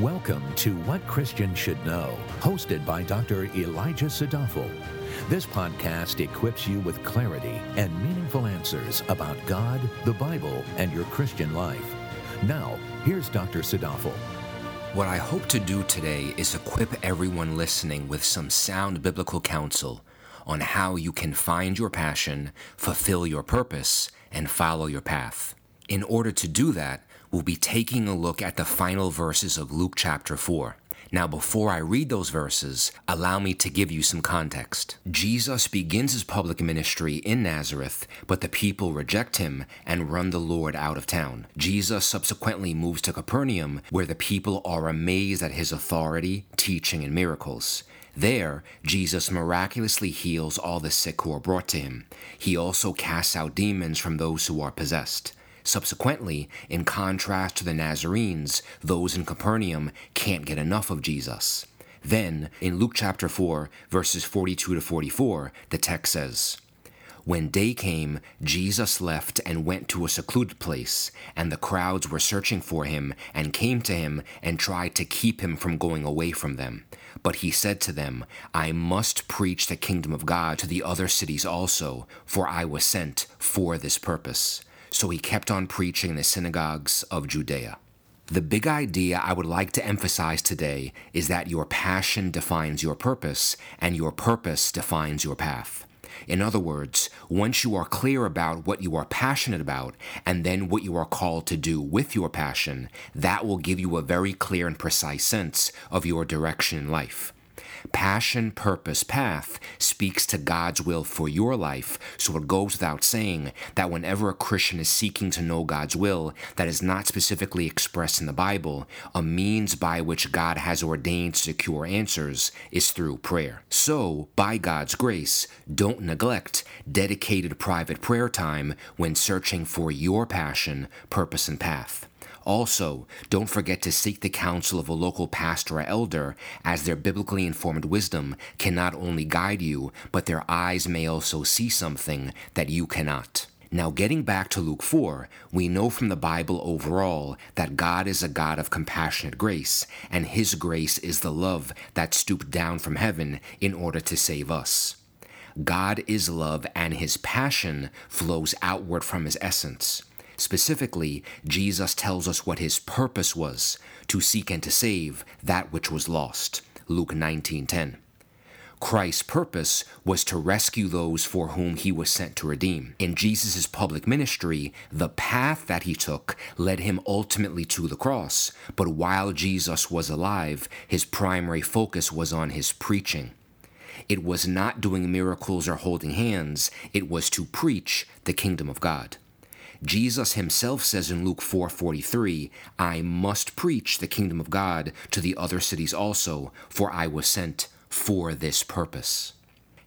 Welcome to What Christians Should Know, hosted by Dr. Elijah Sadafel. This podcast equips you with clarity and meaningful answers about God, the Bible, and your Christian life. Now, here's Dr. Sadafel. What I hope to do today is equip everyone listening with some sound biblical counsel on how you can find your passion, fulfill your purpose, and follow your path. In order to do that, we'll be taking a look at the final verses of Luke chapter 4. Now, before I read those verses, allow me to give you some context. Jesus begins his public ministry in Nazareth, but the people reject him and run the Lord out of town. Jesus subsequently moves to Capernaum, where the people are amazed at his authority, teaching, and miracles. There, Jesus miraculously heals all the sick who are brought to him. He also casts out demons from those who are possessed. Subsequently, in contrast to the Nazarenes, those in Capernaum can't get enough of Jesus. Then, in Luke chapter 4, verses 42 to 44, the text says, when day came, Jesus left and went to a secluded place, and the crowds were searching for him, and came to him and tried to keep him from going away from them. But he said to them, I must preach the kingdom of God to the other cities also, for I was sent for this purpose. So he kept on preaching in the synagogues of Judea. The big idea I would like to emphasize today is that your passion defines your purpose, and your purpose defines your path. In other words, once you are clear about what you are passionate about and then what you are called to do with your passion, that will give you a very clear and precise sense of your direction in life. Passion, purpose, path speaks to God's will for your life, so it goes without saying that whenever a Christian is seeking to know God's will that is not specifically expressed in the Bible, a means by which God has ordained secure answers is through prayer. So, by God's grace, don't neglect dedicated private prayer time when searching for your passion, purpose, and path. Also, don't forget to seek the counsel of a local pastor or elder, as their biblically informed wisdom can not only guide you, but their eyes may also see something that you cannot. Now, getting back to Luke 4, we know from the Bible overall that God is a God of compassionate grace, and His grace is the love that stooped down from heaven in order to save us. God is love, and His passion flows outward from His essence. Specifically, Jesus tells us what his purpose was to seek and to save that which was lost. Luke 19:10. Christ's purpose was to rescue those for whom he was sent to redeem. In Jesus' public ministry, the path that he took led him ultimately to the cross, but while Jesus was alive, his primary focus was on his preaching. It was not doing miracles or holding hands, it was to preach the kingdom of God. Jesus himself says in Luke 4:43, I must preach the kingdom of God to the other cities also, for I was sent for this purpose.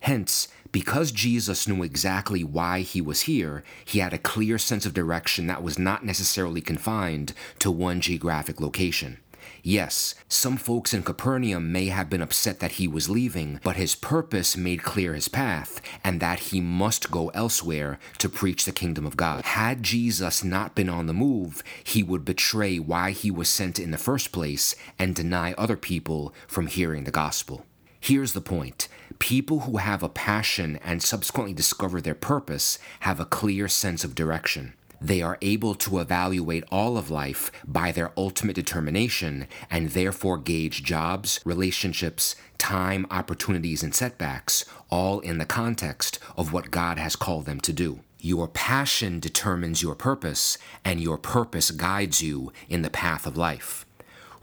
Hence, because Jesus knew exactly why he was here, he had a clear sense of direction that was not necessarily confined to one geographic location. Yes, some folks in Capernaum may have been upset that he was leaving, but his purpose made clear his path, and that he must go elsewhere to preach the kingdom of God. Had Jesus not been on the move, he would betray why he was sent in the first place and deny other people from hearing the gospel. Here's the point people who have a passion and subsequently discover their purpose have a clear sense of direction. They are able to evaluate all of life by their ultimate determination and therefore gauge jobs, relationships, time, opportunities, and setbacks, all in the context of what God has called them to do. Your passion determines your purpose, and your purpose guides you in the path of life.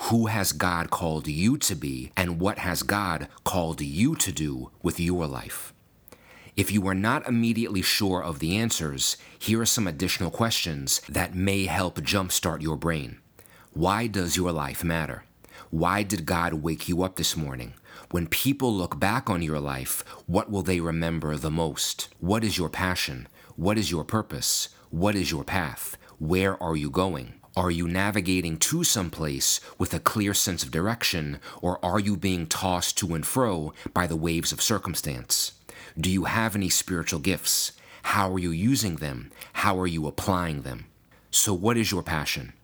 Who has God called you to be, and what has God called you to do with your life? If you are not immediately sure of the answers, here are some additional questions that may help jumpstart your brain. Why does your life matter? Why did God wake you up this morning? When people look back on your life, what will they remember the most? What is your passion? What is your purpose? What is your path? Where are you going? Are you navigating to some place with a clear sense of direction, or are you being tossed to and fro by the waves of circumstance? Do you have any spiritual gifts? How are you using them? How are you applying them? So, what is your passion?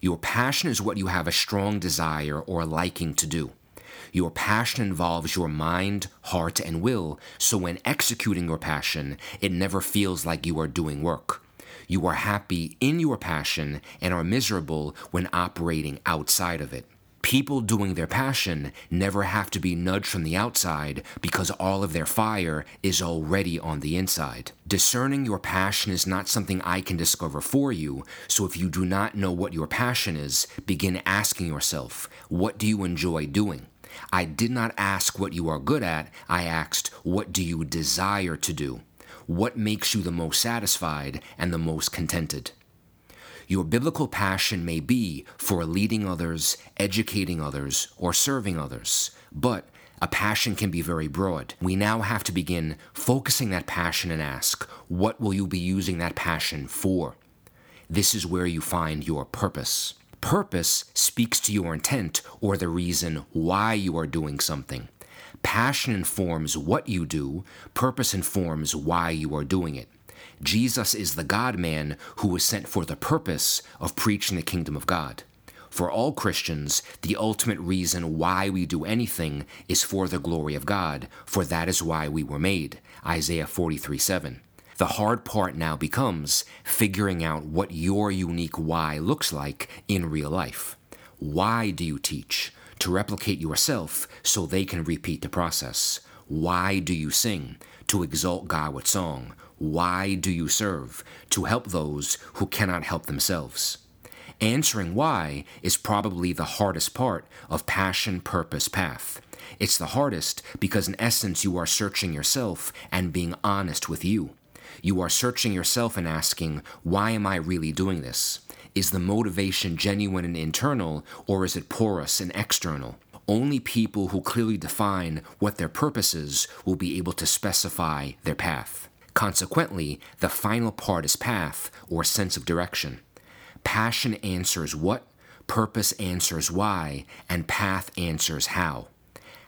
Your passion is what you have a strong desire or liking to do. Your passion involves your mind, heart, and will, so when executing your passion, it never feels like you are doing work. You are happy in your passion and are miserable when operating outside of it. People doing their passion never have to be nudged from the outside because all of their fire is already on the inside. Discerning your passion is not something I can discover for you, so if you do not know what your passion is, begin asking yourself, what do you enjoy doing? I did not ask what you are good at, I asked, what do you desire to do? What makes you the most satisfied and the most contented? Your biblical passion may be for leading others, educating others, or serving others, but a passion can be very broad. We now have to begin focusing that passion and ask, what will you be using that passion for? This is where you find your purpose. Purpose speaks to your intent or the reason why you are doing something. Passion informs what you do, purpose informs why you are doing it. Jesus is the God man who was sent for the purpose of preaching the kingdom of God. For all Christians, the ultimate reason why we do anything is for the glory of God, for that is why we were made. Isaiah 43 7. The hard part now becomes figuring out what your unique why looks like in real life. Why do you teach? To replicate yourself so they can repeat the process. Why do you sing? To exalt God with song. Why do you serve? To help those who cannot help themselves. Answering why is probably the hardest part of passion, purpose, path. It's the hardest because, in essence, you are searching yourself and being honest with you. You are searching yourself and asking, why am I really doing this? Is the motivation genuine and internal, or is it porous and external? Only people who clearly define what their purpose is will be able to specify their path. Consequently, the final part is path or sense of direction. Passion answers what, purpose answers why, and path answers how.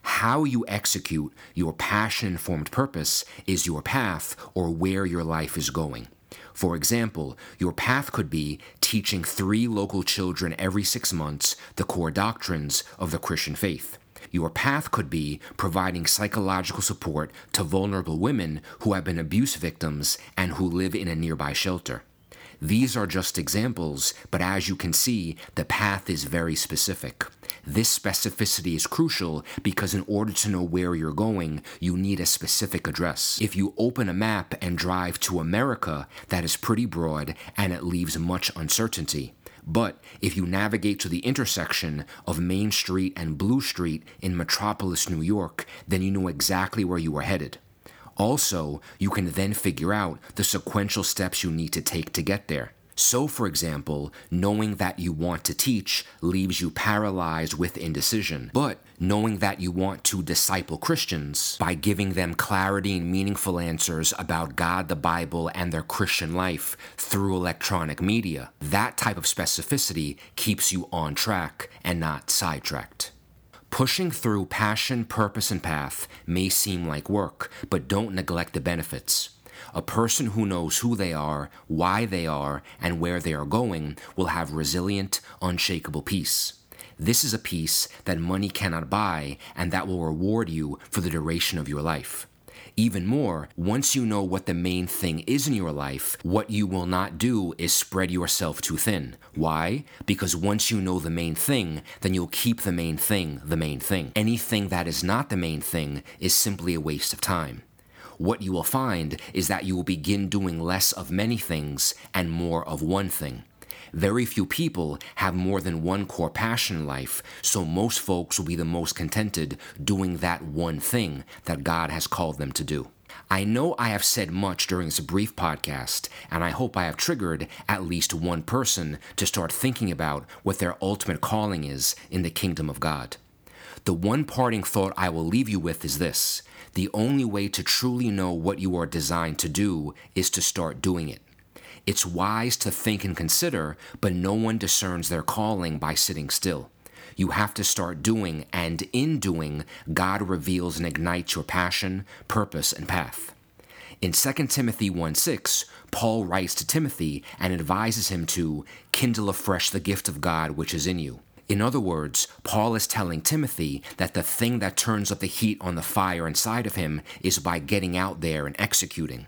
How you execute your passion informed purpose is your path or where your life is going. For example, your path could be teaching three local children every six months the core doctrines of the Christian faith. Your path could be providing psychological support to vulnerable women who have been abuse victims and who live in a nearby shelter. These are just examples, but as you can see, the path is very specific. This specificity is crucial because in order to know where you're going, you need a specific address. If you open a map and drive to America, that is pretty broad and it leaves much uncertainty. But if you navigate to the intersection of Main Street and Blue Street in Metropolis, New York, then you know exactly where you are headed. Also, you can then figure out the sequential steps you need to take to get there. So, for example, knowing that you want to teach leaves you paralyzed with indecision. But knowing that you want to disciple Christians by giving them clarity and meaningful answers about God, the Bible, and their Christian life through electronic media, that type of specificity keeps you on track and not sidetracked. Pushing through passion, purpose, and path may seem like work, but don't neglect the benefits. A person who knows who they are, why they are, and where they are going will have resilient, unshakable peace. This is a peace that money cannot buy and that will reward you for the duration of your life. Even more, once you know what the main thing is in your life, what you will not do is spread yourself too thin. Why? Because once you know the main thing, then you'll keep the main thing the main thing. Anything that is not the main thing is simply a waste of time what you will find is that you will begin doing less of many things and more of one thing. Very few people have more than one core passion in life, so most folks will be the most contented doing that one thing that God has called them to do. I know I have said much during this brief podcast, and I hope I have triggered at least one person to start thinking about what their ultimate calling is in the kingdom of God. The one parting thought I will leave you with is this the only way to truly know what you are designed to do is to start doing it. It's wise to think and consider, but no one discerns their calling by sitting still. You have to start doing, and in doing, God reveals and ignites your passion, purpose, and path. In 2 Timothy 1 6, Paul writes to Timothy and advises him to kindle afresh the gift of God which is in you. In other words, Paul is telling Timothy that the thing that turns up the heat on the fire inside of him is by getting out there and executing.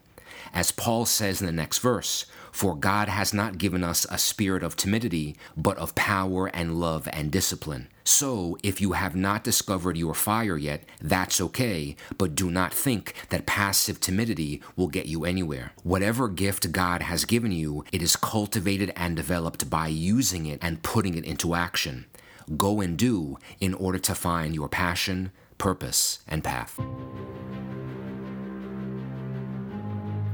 As Paul says in the next verse, For God has not given us a spirit of timidity, but of power and love and discipline. So, if you have not discovered your fire yet, that's okay, but do not think that passive timidity will get you anywhere. Whatever gift God has given you, it is cultivated and developed by using it and putting it into action. Go and do in order to find your passion, purpose, and path.